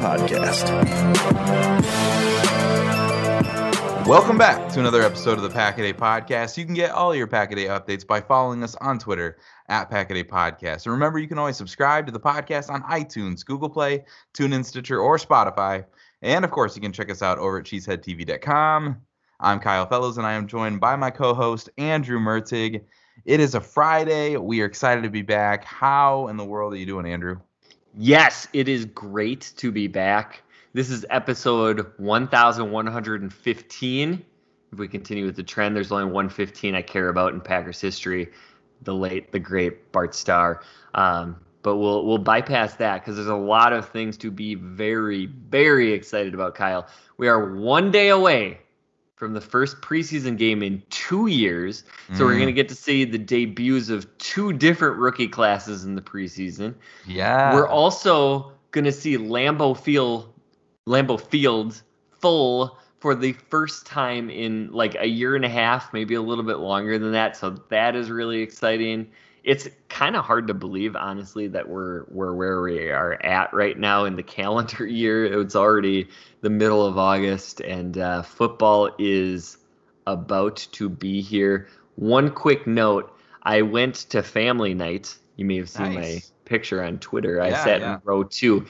Podcast. Welcome back to another episode of the Pack a Podcast. You can get all your Pack a updates by following us on Twitter at Pack a Podcast. And remember, you can always subscribe to the podcast on iTunes, Google Play, TuneIn, Stitcher, or Spotify. And of course, you can check us out over at cheeseheadtv.com. I'm Kyle Fellows, and I am joined by my co-host Andrew Mertig. It is a Friday. We are excited to be back. How in the world are you doing, Andrew? Yes, it is great to be back. This is episode 1115. If we continue with the trend, there's only 115 I care about in Packers history. The late, the great Bart Starr. Um, but we'll we'll bypass that because there's a lot of things to be very, very excited about, Kyle. We are one day away from the first preseason game in two years. So mm. we're going to get to see the debuts of two different rookie classes in the preseason. Yeah. We're also going to see Lambeau Field, Lambeau Field full for the first time in like a year and a half, maybe a little bit longer than that. So that is really exciting it's kind of hard to believe, honestly, that we're we're where we are at right now in the calendar year. It's already the middle of August, and uh, football is about to be here. One quick note: I went to family night. You may have seen nice. my picture on Twitter. Yeah, I sat yeah. in row two.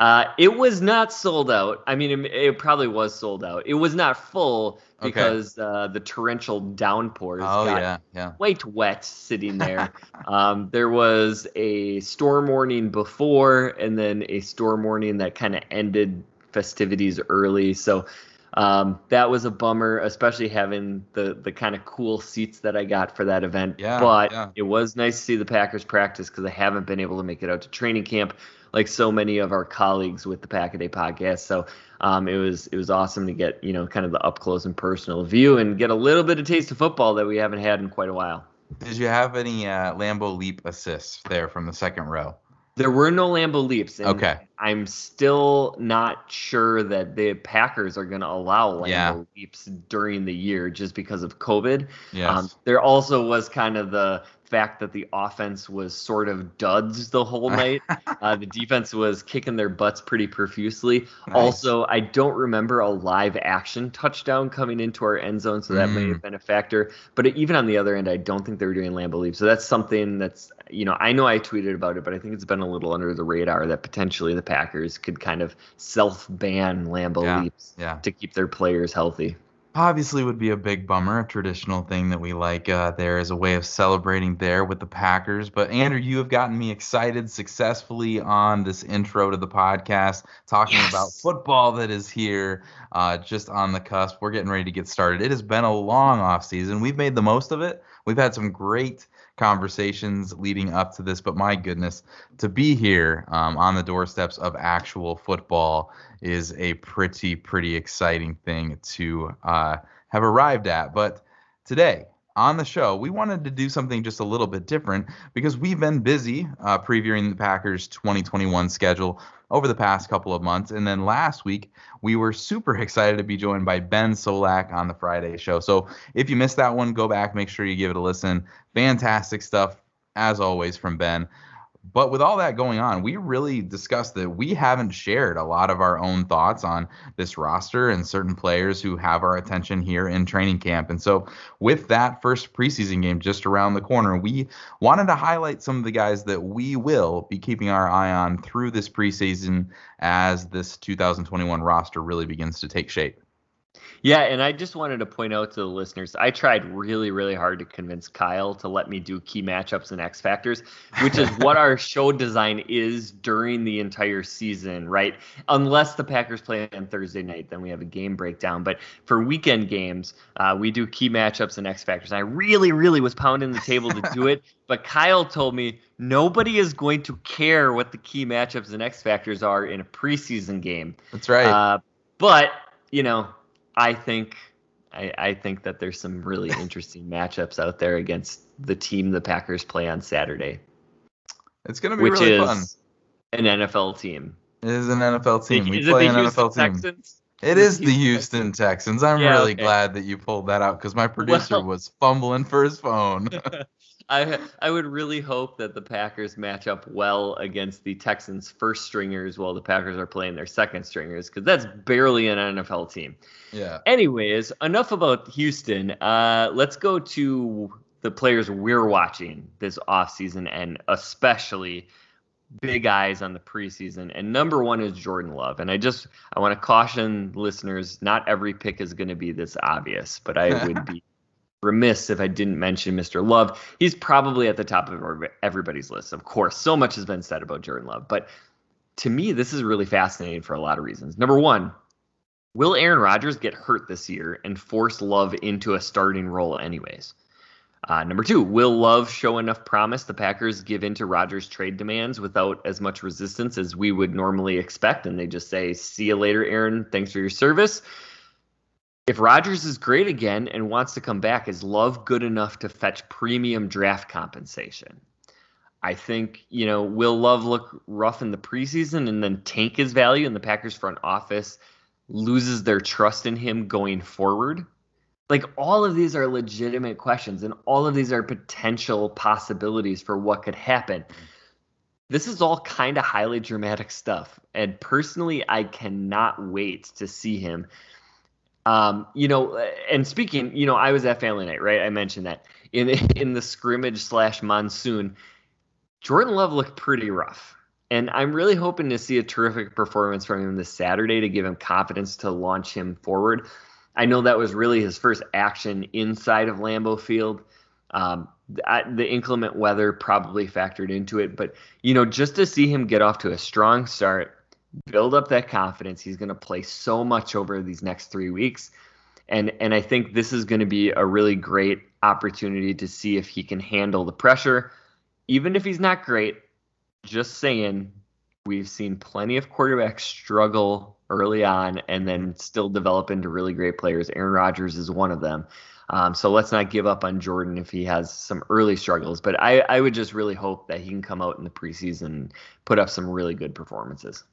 Uh, it was not sold out. I mean, it, it, probably was sold out. It was not full because okay. uh, the torrential downpours oh, got yeah, yeah. quite wet sitting there. um, there was a storm warning before, and then a storm warning that kind of ended festivities early. So um, that was a bummer, especially having the the kind of cool seats that I got for that event. Yeah, but yeah. it was nice to see the Packers practice because I haven't been able to make it out to training camp like so many of our colleagues with the Pack a Day podcast. So um, it was it was awesome to get you know kind of the up close and personal view and get a little bit of taste of football that we haven't had in quite a while. Did you have any uh, Lambeau leap assists there from the second row? There were no Lambo leaps. okay. I'm still not sure that the Packers are going to allow Lambeau yeah. leaps during the year just because of COVID. Yes. Um, there also was kind of the fact that the offense was sort of duds the whole night. uh, the defense was kicking their butts pretty profusely. Nice. Also, I don't remember a live action touchdown coming into our end zone, so that mm. may have been a factor. But even on the other end, I don't think they were doing Lambeau leap. So that's something that's you know I know I tweeted about it, but I think it's been a little under the radar that potentially the Packers could kind of self ban Lambeau yeah. leaps yeah. to keep their players healthy obviously would be a big bummer, a traditional thing that we like uh, there as a way of celebrating there with the Packers. But Andrew, you have gotten me excited successfully on this intro to the podcast, talking yes. about football that is here, uh, just on the cusp. We're getting ready to get started. It has been a long off season. We've made the most of it. We've had some great conversations leading up to this, but my goodness, to be here um, on the doorsteps of actual football is a pretty, pretty exciting thing to uh, have arrived at. But today, on the show, we wanted to do something just a little bit different because we've been busy uh, previewing the Packers 2021 schedule over the past couple of months. And then last week, we were super excited to be joined by Ben Solak on the Friday show. So if you missed that one, go back, make sure you give it a listen. Fantastic stuff, as always, from Ben. But with all that going on, we really discussed that we haven't shared a lot of our own thoughts on this roster and certain players who have our attention here in training camp. And so, with that first preseason game just around the corner, we wanted to highlight some of the guys that we will be keeping our eye on through this preseason as this 2021 roster really begins to take shape. Yeah, and I just wanted to point out to the listeners, I tried really, really hard to convince Kyle to let me do key matchups and X factors, which is what our show design is during the entire season, right? Unless the Packers play on Thursday night, then we have a game breakdown. But for weekend games, uh, we do key matchups and X factors. And I really, really was pounding the table to do it, but Kyle told me nobody is going to care what the key matchups and X factors are in a preseason game. That's right. Uh, but you know, I think I, I, think that there's some really interesting matchups out there against the team the Packers play on Saturday. It's going to be which really is fun. An NFL team. It is an NFL team. We play an Houston NFL team. Texans? It is the Houston Texans. I'm yeah, really okay. glad that you pulled that out because my producer well, was fumbling for his phone. I I would really hope that the Packers match up well against the Texans' first stringers while the Packers are playing their second stringers because that's barely an NFL team. Yeah. Anyways, enough about Houston. Uh, let's go to the players we're watching this offseason and especially big eyes on the preseason. And number one is Jordan Love. And I just I want to caution listeners, not every pick is going to be this obvious, but I would be remiss if I didn't mention Mr. Love. He's probably at the top of everybody's list. Of course, so much has been said about Jordan Love, but to me, this is really fascinating for a lot of reasons. Number one, will Aaron Rodgers get hurt this year and force Love into a starting role, anyways? Uh, number two, will Love show enough promise the Packers give in to Rodgers' trade demands without as much resistance as we would normally expect? And they just say, see you later, Aaron. Thanks for your service if Rodgers is great again and wants to come back, is Love good enough to fetch premium draft compensation? I think, you know, will Love look rough in the preseason and then tank his value and the Packers front office loses their trust in him going forward? Like all of these are legitimate questions and all of these are potential possibilities for what could happen. This is all kind of highly dramatic stuff. And personally, I cannot wait to see him um, you know, and speaking, you know, I was at family night, right? I mentioned that in in the scrimmage slash monsoon, Jordan Love looked pretty rough. And I'm really hoping to see a terrific performance from him this Saturday to give him confidence to launch him forward. I know that was really his first action inside of Lambeau Field. Um, the inclement weather probably factored into it, but you know, just to see him get off to a strong start, build up that confidence. He's going to play so much over these next three weeks. And, and I think this is going to be a really great opportunity to see if he can handle the pressure. Even if he's not great, just saying, we've seen plenty of quarterbacks struggle early on and then still develop into really great players. Aaron Rodgers is one of them. Um, so let's not give up on Jordan if he has some early struggles. But I, I would just really hope that he can come out in the preseason and put up some really good performances.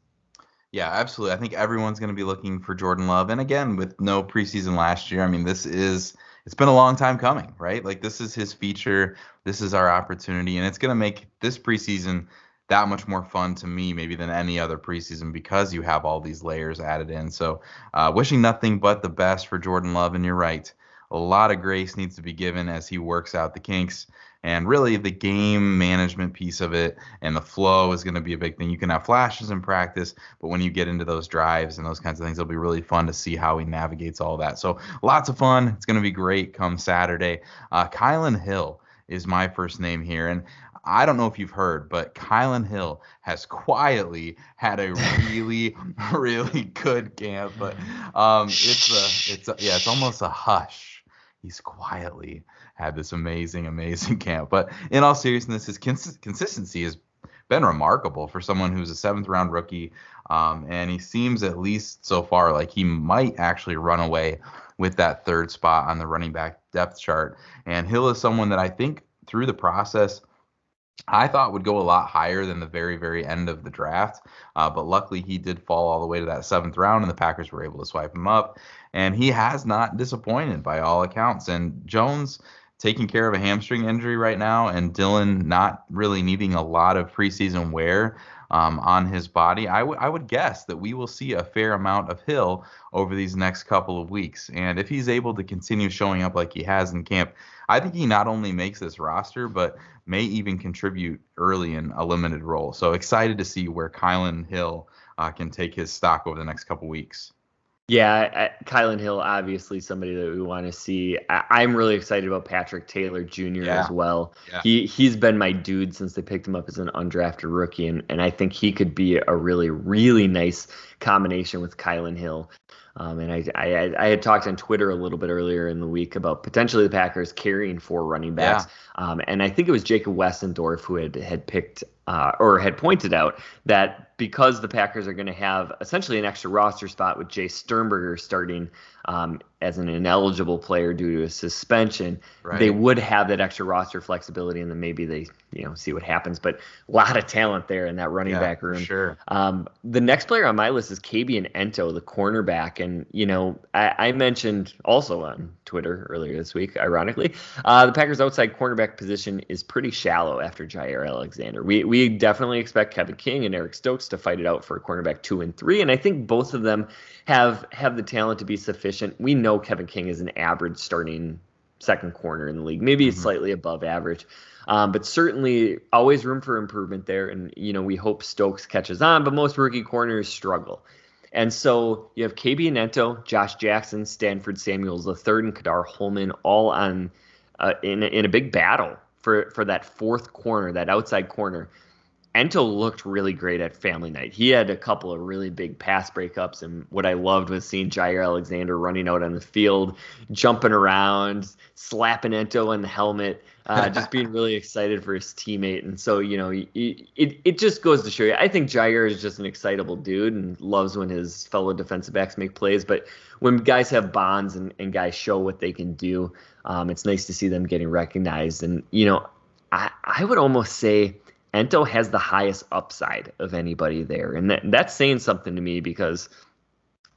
Yeah, absolutely. I think everyone's going to be looking for Jordan Love. And again, with no preseason last year, I mean, this is it's been a long time coming, right? Like this is his feature, this is our opportunity, and it's going to make this preseason that much more fun to me maybe than any other preseason because you have all these layers added in. So, uh, wishing nothing but the best for Jordan Love, and you're right. A lot of grace needs to be given as he works out the kinks and really the game management piece of it and the flow is going to be a big thing. You can have flashes in practice, but when you get into those drives and those kinds of things, it'll be really fun to see how he navigates all that. So lots of fun. It's going to be great come Saturday. Uh, Kylin Hill is my first name here, and I don't know if you've heard, but Kylin Hill has quietly had a really, really good camp. But um, it's a, it's a, yeah, it's almost a hush. He's quietly had this amazing, amazing camp. But in all seriousness, his cons- consistency has been remarkable for someone who's a seventh round rookie. Um, and he seems, at least so far, like he might actually run away with that third spot on the running back depth chart. And Hill is someone that I think through the process I thought would go a lot higher than the very, very end of the draft. Uh, but luckily, he did fall all the way to that seventh round, and the Packers were able to swipe him up. And he has not disappointed by all accounts. And Jones taking care of a hamstring injury right now, and Dillon not really needing a lot of preseason wear um, on his body. I, w- I would guess that we will see a fair amount of Hill over these next couple of weeks. And if he's able to continue showing up like he has in camp, I think he not only makes this roster, but may even contribute early in a limited role. So excited to see where Kylin Hill uh, can take his stock over the next couple weeks. Yeah, Kylin Hill, obviously somebody that we want to see. I, am really excited about Patrick Taylor Jr. Yeah. as well. Yeah. He he's been my dude since they picked him up as an undrafted rookie, and, and I think he could be a really really nice combination with Kylin Hill. Um, and I, I, I had talked on Twitter a little bit earlier in the week about potentially the Packers carrying four running backs. Yeah. Um, and I think it was Jacob Westendorf who had had picked uh, or had pointed out that because the Packers are going to have essentially an extra roster spot with Jace Sternberger starting um, as an ineligible player due to a suspension, right. they would have that extra roster flexibility, and then maybe they, you know, see what happens. But a lot of talent there in that running yeah, back room. Sure. Um, the next player on my list is Kabion Ento, the cornerback, and you know, I, I, mentioned also on Twitter earlier this week, ironically, uh, the Packers' outside cornerback position is pretty shallow after Jaire Alexander. We we definitely expect Kevin King and Eric Stokes to fight it out for cornerback two and three, and I think both of them have have the talent to be sufficient. We know Kevin King is an average starting second corner in the league. Maybe mm-hmm. slightly above average. Um, but certainly always room for improvement there. And, you know, we hope Stokes catches on, but most rookie corners struggle. And so you have Kabion Ento, Josh Jackson, Stanford Samuels the third, and Ka'dar Hollman all on uh, in, in a big battle for, for that fourth corner, that outside corner. Ento looked really great at family night. He had a couple of really big pass breakups, and what I loved was seeing Jaire Alexander running out on the field, jumping around, slapping Ento in the helmet, uh, just being really excited for his teammate. And so, you know, it, it, it just goes to show you. I think Jaire is just an excitable dude and loves when his fellow defensive backs make plays. But when guys have bonds and, and guys show what they can do, um, it's nice to see them getting recognized. And, you know, I, I would almost say – Ento has the highest upside of anybody there. And that, that's saying something to me because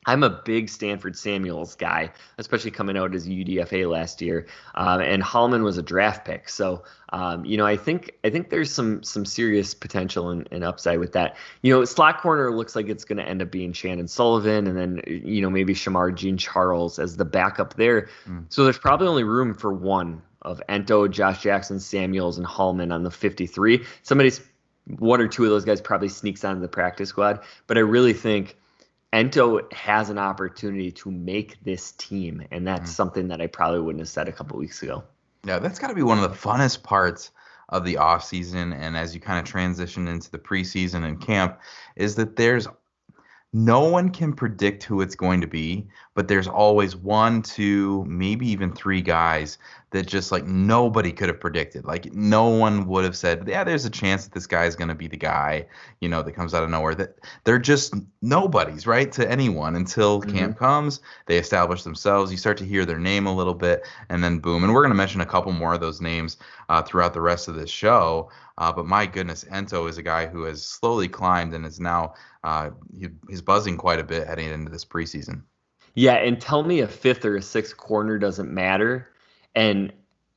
I'm a big Stanford Samuels guy, especially coming out as UDFA last year. Um, and Hollman was a draft pick, so um, you know I think I think there's some some serious potential and, and upside with that. You know, slot corner looks like it's going to end up being Chandon Sullivan, and then you know maybe Shemar Jean Charles as the backup there. Mm. So there's probably only room for one of Ento, Josh Jackson, Samuels, and Hollman on the 53. Somebody's one or two of those guys probably sneaks onto the practice squad, but I really think Ento has an opportunity to make this team, and that's mm-hmm. something that I probably wouldn't have said a couple weeks ago. Yeah, that's got to be one of the funnest parts of the offseason and as you kind of transition into the preseason and camp is that there's no one can predict who it's going to be, but there's always one, two, maybe even three guys that just like nobody could have predicted. Like no one would have said, yeah, there's a chance that this guy is going to be the guy, you know, that comes out of nowhere. That they're just nobodies, right, to anyone until mm-hmm. camp comes. They establish themselves. You start to hear their name a little bit, and then boom. And we're going to mention a couple more of those names uh, throughout the rest of this show. Uh, but my goodness, Ento is a guy who has slowly climbed and is now uh, he, he's buzzing quite a bit heading into this preseason. Yeah, and tell me a fifth or a sixth corner doesn't matter and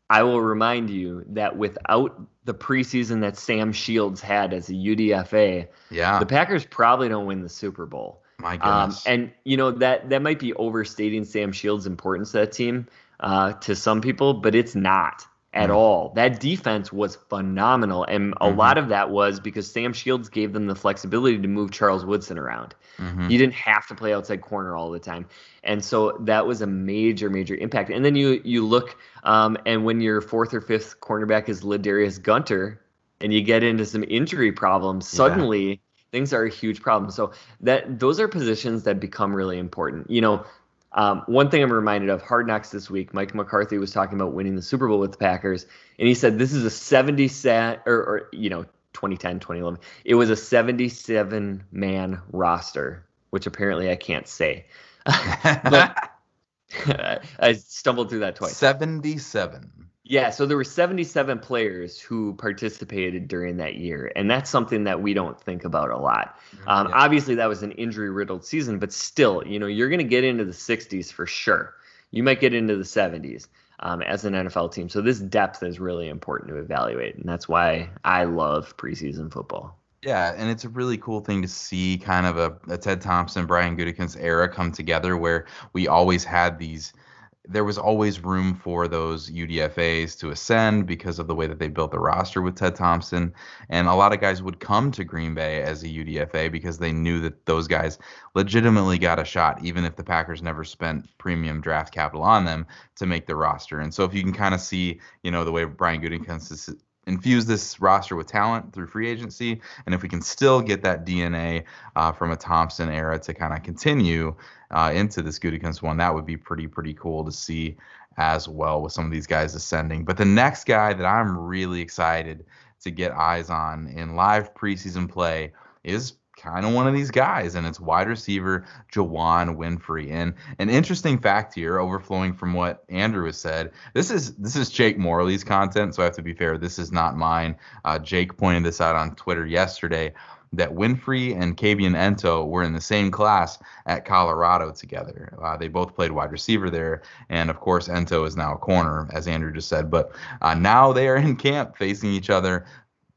I will remind you that without the preseason that Sam Shields had as a UDFA, yeah, the Packers probably don't win the Super Bowl. My um, goodness. Um, and you know that that might be overstating Sam Shields' importance to that team uh, to some people, but it's not at mm all. That defense was phenomenal, and a mm-hmm. lot of that was because Sam Shields gave them the flexibility to move Charles Woodson around. Mm-hmm. You didn't have to play outside corner all the time, and so that was a major, major impact. And then you you look, um, and when your fourth or fifth cornerback is Ladarius Gunter, and you get into some injury problems, suddenly. Yeah. Things are a huge problem. So that those are positions that become really important. You know, um, one thing I'm reminded of Hard Knocks this week, Mike McCarthy was talking about winning the Super Bowl with the Packers, and he said this is a 70 set or, or you know 2010 2011 it was a 77 man roster which apparently i can't say but I stumbled through that twice. 77. Yeah, so there were 77 players who participated during that year, and that's something that we don't think about a lot. Um, Yeah. Obviously, that was an injury-riddled season, but still, you know, you're going to get into the 60s for sure. You might get into the 70s um, as an NFL team. So this depth is really important to evaluate, and that's why I love preseason football. Yeah, and it's a really cool thing to see kind of a, a Ted Thompson, Brian Gutekunst era come together where we always had these there was always room for those UDFAs to ascend because of the way that they built the roster with Ted Thompson. And a lot of guys would come to Green Bay as a UDFA because they knew that those guys legitimately got a shot, even if the Packers never spent premium draft capital on them to make the roster. And so if you can kind of see, you know, the way Brian Gutekunst is infuse this roster with talent through free agency, and if we can still get that DNA uh, from a Thompson era to kind of continue uh, into this Gutekunst one, that would be pretty pretty cool to see as well with some of these guys ascending. But the next guy that I'm really excited to get eyes on in live preseason play is kind of one of these guys, and it's wide receiver Juwann Winfree. And an interesting fact here, overflowing from what Andrew has said, this is this is Jake Morley's content, so I have to be fair. This is not mine. Uh, Jake pointed this out on Twitter yesterday that Winfrey and Kabion Ento were in the same class at Colorado together. Uh, they both played wide receiver there, and of course Ento is now a corner, as Andrew just said. But uh, now they are in camp facing each other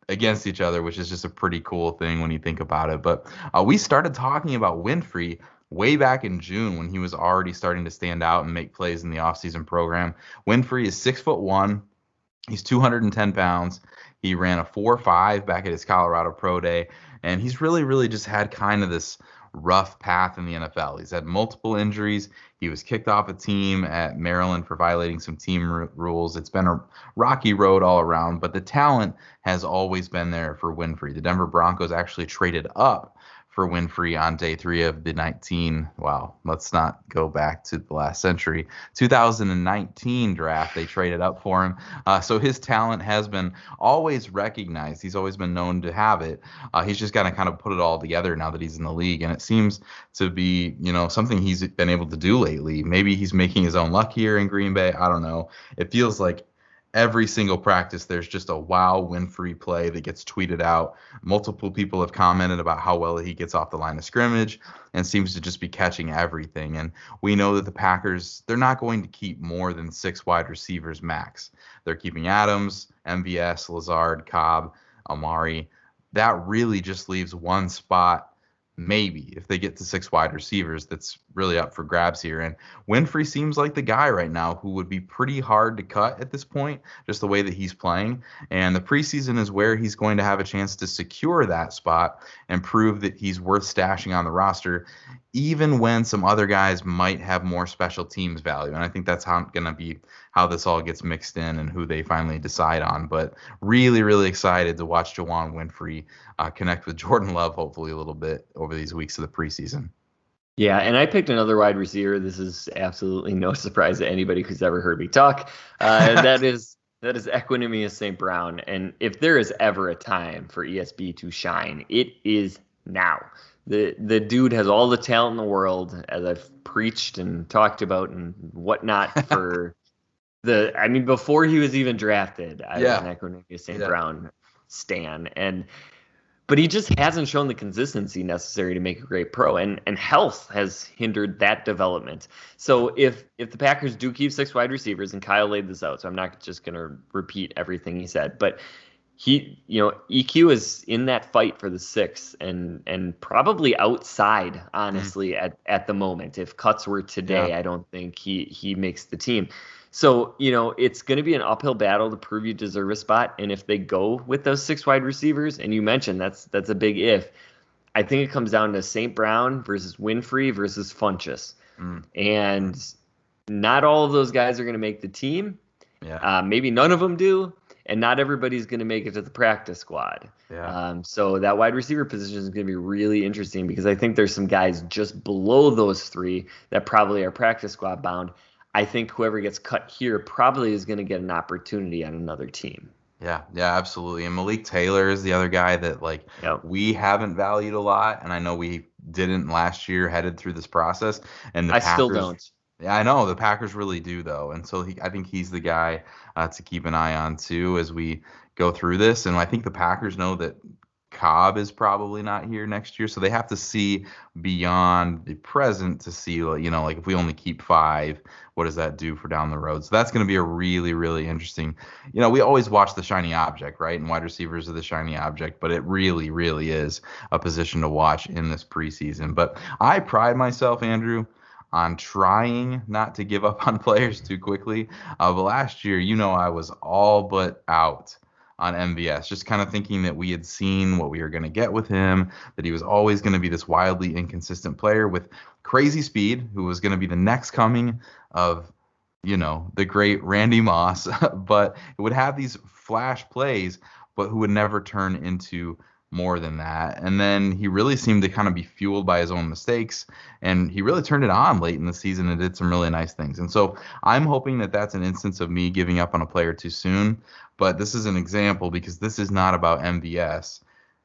against each other, which is just a pretty cool thing when you think about it. But uh, we started talking about Winfree way back in June when he was already starting to stand out and make plays in the offseason program. Winfree is six foot one. He's 210 pounds. He ran a 4 5 back at his Colorado Pro Day, and he's really, really just had kind of this rough path in the NFL. He's had multiple injuries. He was kicked off a team at Maryland for violating some team r- rules. It's been a rocky road all around, but the talent has always been there for Winfree. The Denver Broncos actually traded up for Winfree on day three of the 19. Wow, let's not go back to the last century. 2019 draft, they traded up for him. Uh, so his talent has been always recognized. He's always been known to have it. Uh, he's just got to kind of put it all together now that he's in the league, and it seems to be, you know, something he's been able to do lately. Maybe he's making his own luck here in Green Bay. I don't know. It feels like every single practice there's just a wow Winfree play that gets tweeted out. Multiple people have commented about how well he gets off the line of scrimmage and seems to just be catching everything. And we know that the Packers they're not going to keep more than six wide receivers max. They're keeping Adams, MVS, Lazard, Cobb, Amari. That really just leaves one spot maybe if they get to six wide receivers that's really up for grabs here. And winfree seems like the guy right now who would be pretty hard to cut at this point just the way that he's playing. And the preseason is where he's going to have a chance to secure that spot and prove that he's worth stashing on the roster even when some other guys might have more special teams value. And i think that's how going to be how this all gets mixed in and who they finally decide on. But really really excited to watch Juwann winfree uh, connect with jordan love hopefully a little bit over these weeks of the preseason Yeah, and I picked another wide receiver. This is absolutely no surprise to anybody who's ever heard me talk. Uh, that is that is Equanimeous St. Brown. And if there is ever a time for ESB to shine, it is now. The the dude has all the talent in the world, as I've preached and talked about and whatnot for the. I mean, before he was even drafted, I Yeah. was an Equanimeous St. Yeah. Brown stan, and but he just hasn't shown the consistency necessary to make a great pro and and health has hindered that development. So if if the packers do keep six wide receivers and kyle laid this out so i'm not just going to repeat everything he said but he you know eq is in that fight for the six and and probably outside honestly mm. at at the moment. If cuts were today Yeah. i don't think he he makes the team so, you know, it's going to be an uphill battle to prove you deserve a spot. And if they go with those six wide receivers, and you mentioned that's that's a big if, I think it comes down to St. Brown versus Winfree versus Funchess. Mm. And not all of those guys are going to make the team. yeah Uh, maybe none of them do. And not everybody's going to make it to the practice squad. yeah Um, so that wide receiver position is going to be really interesting because I think there's some guys just below those three that probably are practice squad bound. I think whoever gets cut here probably is going to get an opportunity on another team. Yeah, yeah, absolutely. And Malik Taylor is the other guy that like Yep. we haven't valued a lot, and I know we didn't last year headed through this process. And the I still don't. Yeah, I know the Packers really do though, and so he, I think he's the guy uh, to keep an eye on too as we go through this. And I think the Packers know that Cobb is probably not here next year, so they have to see beyond the present to see, you know, like if we only keep five, what does that do for down the road? So that's going to be a really, really interesting. You know, we always watch the shiny object, right? And wide receivers are the shiny object, but it really, really is a position to watch in this preseason. But I pride myself, Andrew, on trying not to give up on players too quickly. Uh, but last year, you know, I was all but out on MVS, just kind of thinking that we had seen what we were going to get with him, that he was always going to be this wildly inconsistent player with crazy speed, who was going to be the next coming of, you know, the great Randy Moss, but it would have these flash plays, but who would never turn into more than that. And then he really seemed to kind of be fueled by his own mistakes. And he really turned it on late in the season and did some really nice things. And so I'm hoping that that's an instance of me giving up on a player too soon. But this is an example because this is not about MVS.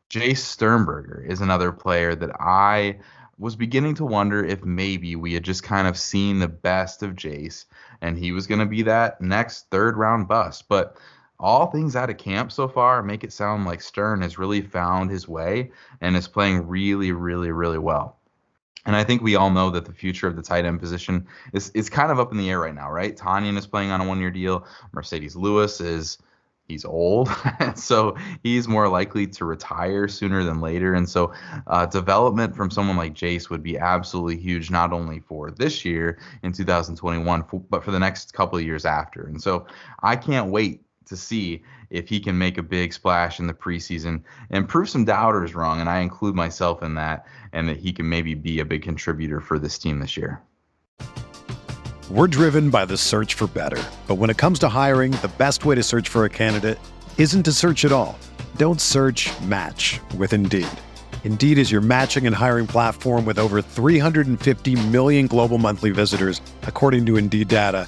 Jace Sternberger is another player that I was beginning to wonder if maybe we had just kind of seen the best of Jace and he was going to be that next third round bust. But all things out of camp so far make it sound like Stern has really found his way and is playing really, really, really well. And I think we all know that the future of the tight end position is is kind of up in the air right now, right? Tonyan is playing on a one year deal. Marcedes Lewis is he's old, so he's more likely to retire sooner than later. And so, uh, development from someone like Jace would be absolutely huge, not only for this year in 2021, but for the next couple of years after. And so, I can't wait to see if he can make a big splash in the preseason and prove some doubters wrong. And I include myself in that, and that he can maybe be a big contributor for this team this year. We're driven by the search for better. But when it comes to hiring, the best way to search for a candidate isn't to search at all. Don't search match with Indeed. Indeed is your matching and hiring platform with over 350 million global monthly visitors, according to Indeed data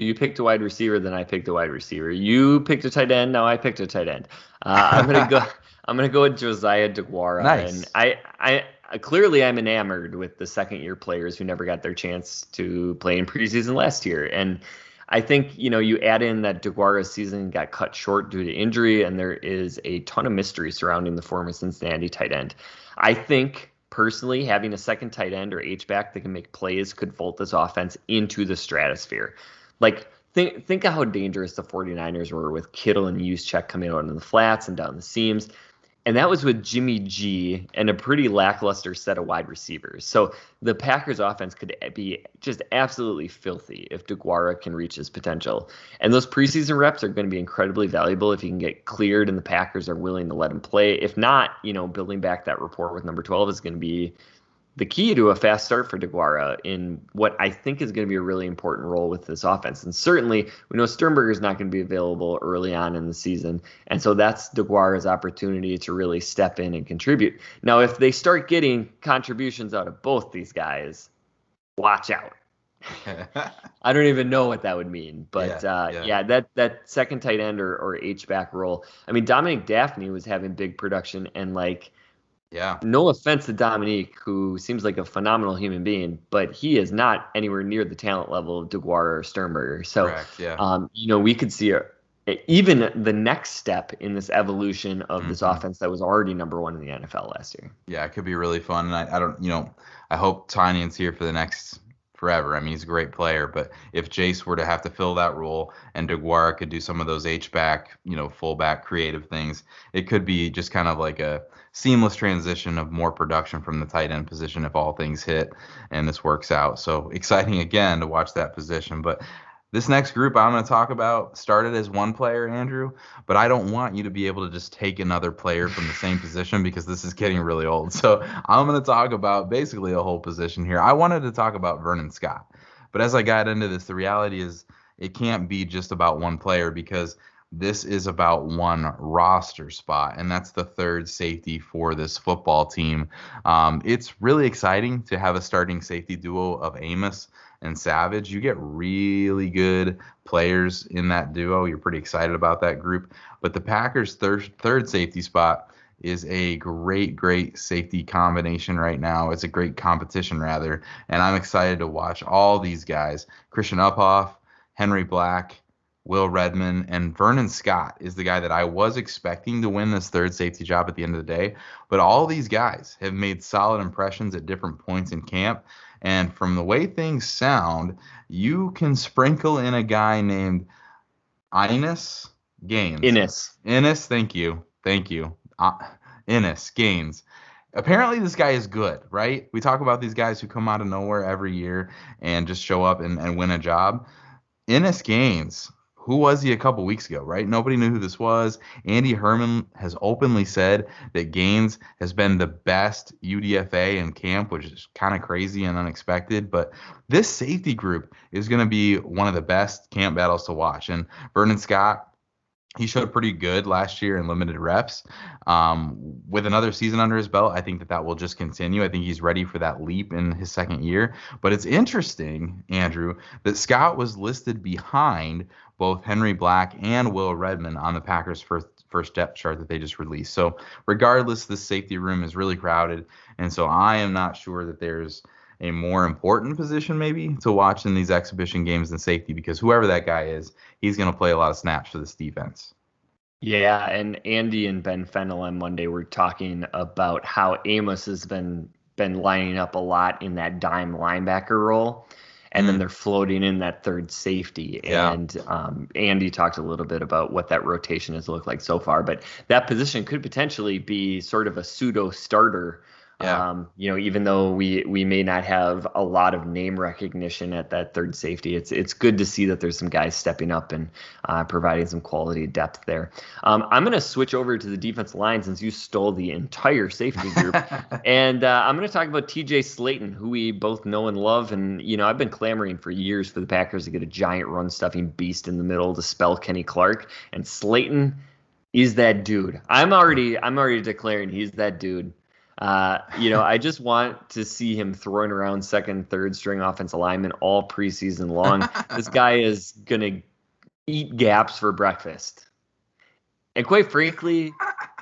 So you picked a wide receiver, then I picked a wide receiver. You picked a tight end, now I picked a tight end. Uh, I'm gonna go. I'm gonna go with Josiah DeGuara, nice. and I, I clearly I'm enamored with the second year players who never got their chance to play in preseason last year. And I think, you know, you add in that DeGuara's season got cut short due to injury, and there is a ton of mystery surrounding the former Cincinnati tight end. I think personally having a second tight end or H back that can make plays could vault this offense into the stratosphere. Like think think of how dangerous the 49ers were with Kittle and Juszczyk coming out in the flats and down the seams and that was with Jimmy G and a pretty lackluster set of wide receivers. So the Packers offense could be just absolutely filthy if DeGuara can reach his potential. And those preseason reps are going to be incredibly valuable if he can get cleared and the Packers are willing to let him play. If not, you know, building back that rapport with number 12 is going to be the key to a fast start for DeGuara in what I think is going to be a really important role with this offense. And certainly, we know Sternberger is not going to be available early on in the season. And so that's DeGuara's opportunity to really step in and contribute. Now, if they start getting contributions out of both these guys, watch out. I don't even know what that would mean, but yeah, uh, yeah. yeah, that that second tight end or, or H back role. I mean, Dominique Dafney was having big production, and like yeah. No offense to Dominique, who seems like a phenomenal human being, but he is not anywhere near the talent level of DeGuara or Sternberger. So, Correct, yeah. um, you know, we could see a, even the next step in this evolution of mm-hmm. this offense that was already number one in the NFL last year. Yeah, it could be really fun. And I, I don't, you know, I hope Tonyan's here for the next forever. I mean, he's a great player, but if Jace were to have to fill that role and DeGuara could do some of those H back, you know, fullback creative things, it could be just kind of like a seamless transition of more production from the tight end position if all things hit and this works out. So exciting again to watch that position. But this next group I'm going to talk about started as one player, Andrew, but I don't want you to be able to just take another player from the same position because this is getting really old. So I'm going to talk about basically a whole position here. I wanted to talk about Vernon Scott, but as I got into this, the reality is it can't be just about one player because this is about one roster spot, and that's the third safety for this football team. Um, it's really exciting to have a starting safety duo of Amos and Savage. You get really good players in that duo. You're pretty excited about that group. But the Packers' third third safety spot is a great, great safety combination right now. It's a great competition, rather. And I'm excited to watch all these guys Christian Uphoff, Henry Black, Will Redmond, and Vernon Scott is the guy that I was expecting to win this third safety job at the end of the day. But all these guys have made solid impressions at different points in camp. And from the way things sound, you can sprinkle in a guy named Innis Gaines. Innis. Innis, thank you. Thank you. Uh, Innis Gaines. Apparently, this guy is good, right? We talk about these guys who come out of nowhere every year and just show up and, and win a job. Innis Gaines who was he a couple weeks ago, right? Nobody knew who this was. Andy Herman has openly said that Gaines has been the best UDFA in camp, which is kind of crazy and unexpected. But this safety group is going to be one of the best camp battles to watch. And Vernon Scott he showed pretty good last year in limited reps. Um, with another season under his belt, I think that that will just continue. I think he's ready for that leap in his second year. But it's interesting, Andrew, that Scott was listed behind both Henry Black and Will Redmond on the Packers' first first depth chart that they just released. So regardless, this safety room is really crowded, and so I am not sure that there's a more important position maybe to watch in these exhibition games than safety because whoever that guy is, he's going to play a lot of snaps for this defense. Yeah, and Andy and Ben Fennell on Monday were talking about how Amos has been been lining up a lot in that dime linebacker role, and then they're floating in that third safety. Yeah. And um, Andy talked a little bit about what that rotation has looked like so far, but that position could potentially be sort of a pseudo starter yeah. Um, you know, even though we we may not have a lot of name recognition at that third safety, it's it's good to see that there's some guys stepping up and uh, providing some quality depth there. Um, I'm going to switch over to the defense line since you stole the entire safety group, and uh, I'm going to talk about T.J. Slaton, who we both know and love. And you know, I've been clamoring for years for the Packers to get a giant run stuffing beast in the middle to spell Kenny Clark, and Slaton is that dude. I'm already I'm already declaring he's that dude. Uh, you know, I just want to see him throwing around second, third string offensive lineman all preseason long. this guy is gonna eat gaps for breakfast. And quite frankly,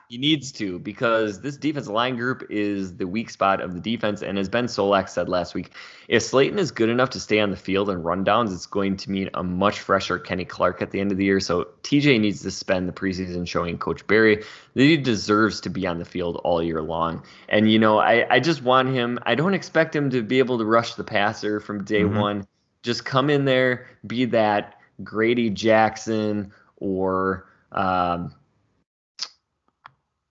he needs to because this defensive line group is the weak spot of the defense. And as Ben Solak said last week, if Slaton is good enough to stay on the field and rundowns, it's going to mean a much fresher Kenny Clark at the end of the year. So TJ needs to spend the preseason showing Coach Barry that he deserves to be on the field all year long. And, you know, I, I just want him, I don't expect him to be able to rush the passer from day mm-hmm. one. Just come in there, be that Grady Jackson or. Um,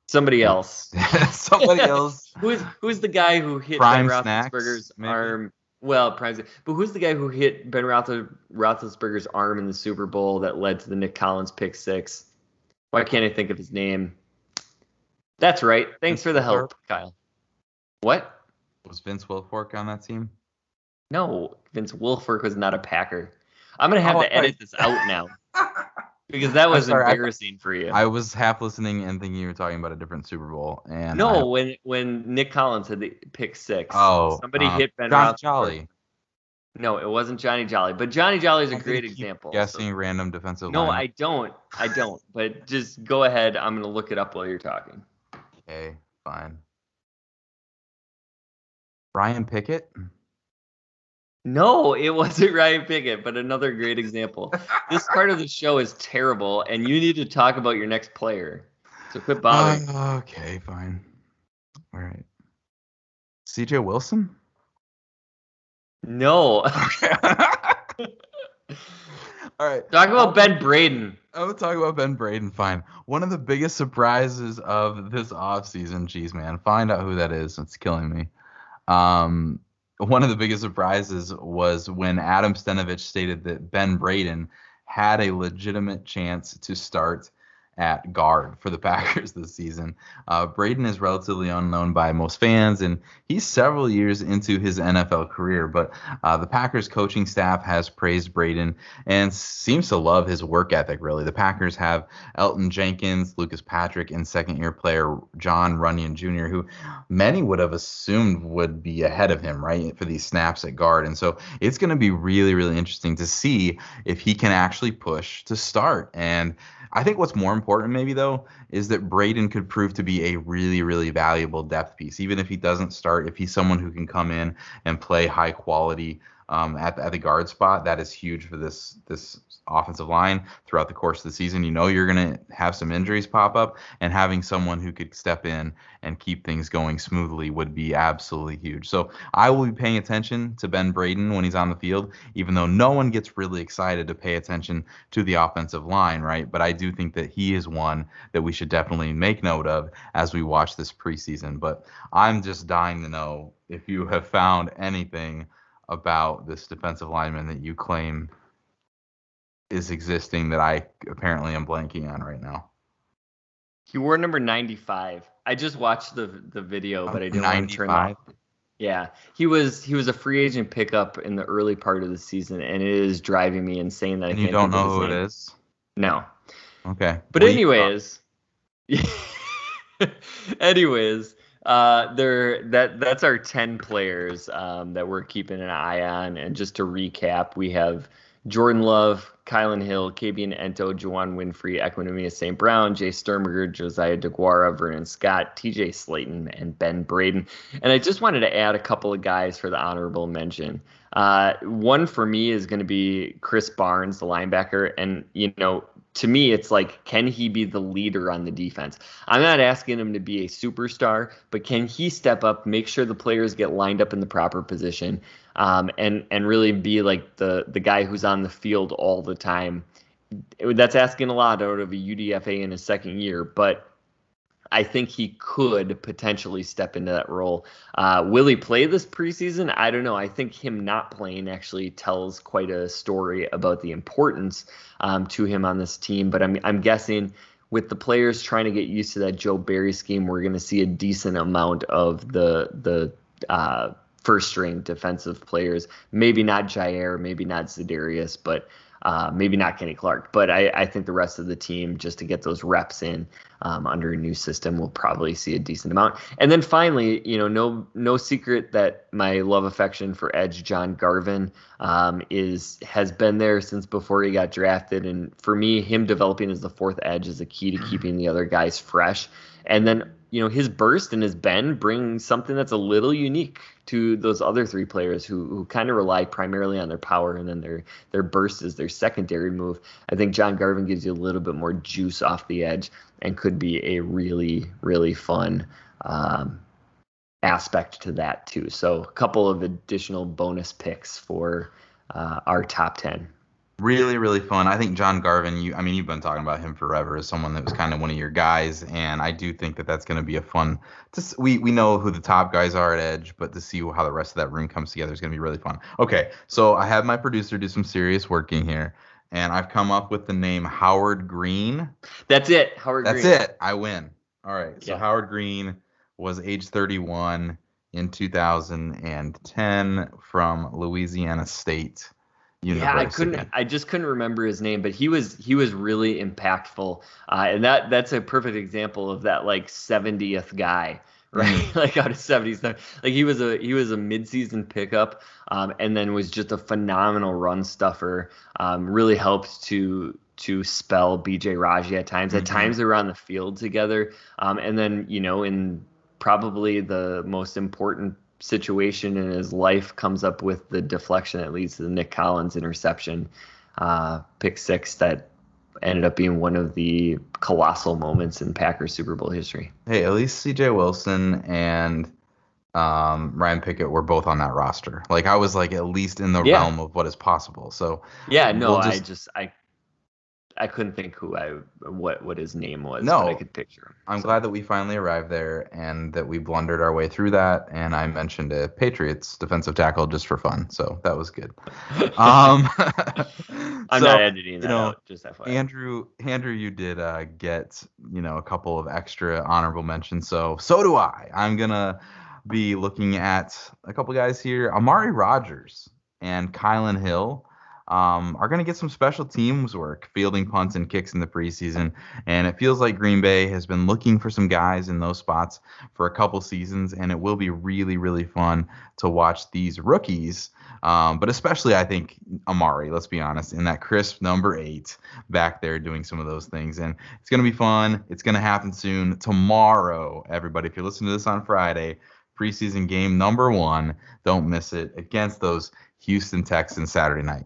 Somebody else. Somebody else. who's who's the guy who hit Prime Ben Snacks, Roethlisberger's maybe? arm? Well, Prime, but who's the guy who hit Ben Roethlis- Roethlisberger's arm in the Super Bowl that led to the Nick Collins pick six? Why can't I think of his name? That's right. Thanks Vince for the help, Wilfork? Kyle. What? Was Vince Wilfork on that team? No, Vince Wilfork was not a Packer. I'm gonna have Oh, to I- edit this out now because that was sorry, I- embarrassing for you. I was half listening and thinking you were talking about a different Super Bowl. And no, I- when when Nick Collins had the pick six, oh, somebody um, hit Ben Johnny Jolly. No, it wasn't Johnny Jolly, but Johnny Jolly is a great example. so- Guessing random defensive. no, lineman. I don't. I don't. But just go ahead. I'm gonna look it up while you're talking. Okay, fine. Ryan Pickett. No, it wasn't Ryan Pickett, but another great example. this part of the show is terrible, and you need to talk about your next player. So quit bothering. Uh, okay, fine. All right. CJ Wilson. no. All right. Talk about Ben Braden. I'm gonna talk about Ben Braden. Fine. One of the biggest surprises of this offseason, geez, man, find out who that is. It's killing me. Um, one of the biggest surprises was when Adam Stenavich stated that Ben Braden had a legitimate chance to start at guard for the Packers this season. Uh, Braden is relatively unknown by most fans, and he's several years into his NFL career. But uh, the Packers coaching staff has praised Braden and seems to love his work ethic, really. The Packers have Elgton Jenkins, Lucas Patrick, and second year player Jon Runyan Jr., who many would have assumed would be ahead of him, right, for these snaps at guard. And so it's going to be really, really interesting to see if he can actually push to start. And I think what's more important, maybe though, is that Braden could prove to be a really, really valuable depth piece. Even if he doesn't start, if he's someone who can come in and play high quality um, at, the, at the guard spot, that is huge for this this offensive line throughout the course of the season. You know you're going to have some injuries pop up, and having someone who could step in and keep things going smoothly would be absolutely huge. So I will be paying attention to Ben Braden when he's on the field, even though no one gets really excited to pay attention to the offensive line, right? But I do think that he is one that we should definitely make note of as we watch this preseason. But I'm just dying to know if you have found anything about this defensive lineman that you claim is existing that I apparently am blanking on right now. He wore number 95. I just watched the the video, but I didn't want to turn. 95? Yeah, he was he was a free agent pickup in the early part of the season, and it is driving me insane that I And can't you don't know who his it name. is? No, Okay. but Well, anyways, anyways, uh, there that that's our ten players um, that we're keeping an eye on. And just to recap, we have Jordan Love, Kylin Hill, Kabion Ento, Juwann Winfree, Equanimeous St. Brown, Jace Sternberger, Josiah DeGuara, Vernon Scott, TJ Slaton, and Ben Braden. And I just wanted to add a couple of guys for the honorable mention. Uh, one for me is going to be Krys Barnes, the linebacker. And, you know, to me, it's like, can he be the leader on the defense? I'm not asking him to be a superstar, but can he step up, make sure the players get lined up in the proper position, um, and and really be like the the guy who's on the field all the time? That's asking a lot out of a UDFA in his second year, but I think he could potentially step into that role. Uh, will he play this preseason? I don't know. I think him not playing actually tells quite a story about the importance um, to him on this team. But I'm I'm guessing with the players trying to get used to that Joe Barry scheme, we're going to see a decent amount of the the uh, first string defensive players. Maybe not Jaire, maybe not Za'Darius, but uh, maybe not Kenny Clark. But I, I think the rest of the team, just to get those reps in um, under a new system, will probably see a decent amount. And then finally, you know, no no secret that my love affection for Edge John Garvin um, is has been there since before he got drafted. And for me, him developing as the fourth edge is the key to keeping the other guys fresh. And then you know his burst and his bend bring something that's a little unique to those other three players who who kind of rely primarily on their power and then their their burst is their secondary move. I think John Garvin gives you a little bit more juice off the edge and could be a really really fun um, aspect to that too. So a couple of additional bonus picks for uh, our top ten. Really, really fun. I think John Garvin. You, I mean, you've been talking about him forever as someone that was kind of one of your guys, and I do think that that's going to be a fun. To, we we know who the top guys are at Edge, but to see how the rest of that room comes together is going to be really fun. Okay, so I have my producer do some serious working here, and I've come up with the name Howard Green. That's it, Howard. Green That's Green. it. I win. All right. So Yeah. Howard Green was age 31 in 2010 from Louisiana State. Yeah, I couldn't. I just couldn't remember his name, but he was he was really impactful, uh, and that that's a perfect example of that like 70th guy, right? Mm. like out of 70s, like he was a he was a midseason pickup, um, and then was just a phenomenal run stuffer. Um, really helped to to spell BJ Raji at times. At Mhm. times they were on the field together, um, and then you know in probably the most important situation in his life comes up with the deflection that leads to the Nick Collins interception, uh, pick six that ended up being one of the colossal moments in Packers Super Bowl history. Hey, at least CJ Wilson and um, Ryan Pickett were both on that roster. Like I was like at least in the Yeah. realm of what is possible. So Yeah, no, We'll I just- just I I couldn't think who I what what his name was, No. I could picture him. I'm So, glad that we finally arrived there and that we blundered our way through that. And I mentioned a Patriots defensive tackle just for fun. So that was good. Um, I'm so, not editing that you know, out, just FYI. Andrew, Andrew, you did uh, get you know a couple of extra honorable mentions. So so do I. I'm gonna be looking at a couple guys here. Amari Rogers and Kylin Hill um, are going to get some special teams work, fielding punts and kicks in the preseason. And it feels like Green Bay has been looking for some guys in those spots for a couple seasons, and it will be really, really fun to watch these rookies. Um, but especially, I think Amari, let's be honest, in that crisp number eight back there doing some of those things. And it's going to be fun. It's going to happen soon. Tomorrow, everybody, if you're listening to this on Friday, preseason game number one, don't miss it against those Houston Texans Saturday night.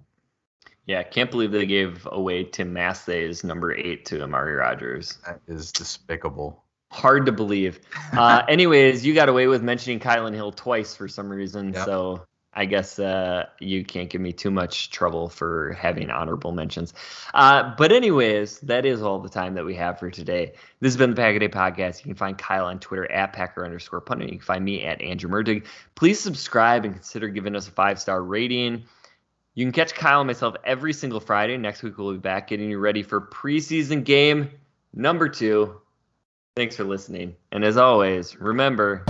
Yeah, can't believe they gave away Tim Masthay's number eight to Amari Rogers. That is despicable. Hard to believe. Uh, anyways, you got away with mentioning Kylin Hill twice for some reason, Yep. so I guess uh, you can't give me too much trouble for having honorable mentions. Uh, but anyways, that is all the time that we have for today. This has been the Pack a Day Podcast. You can find Kyle on Twitter at Packer underscore punter. You can find me at Andrew Merdig. Please subscribe and consider giving us a five star rating. You can catch Kyle and myself every single Friday. Next week we'll be back getting you ready for preseason game number two. Thanks for listening. And as always, remember.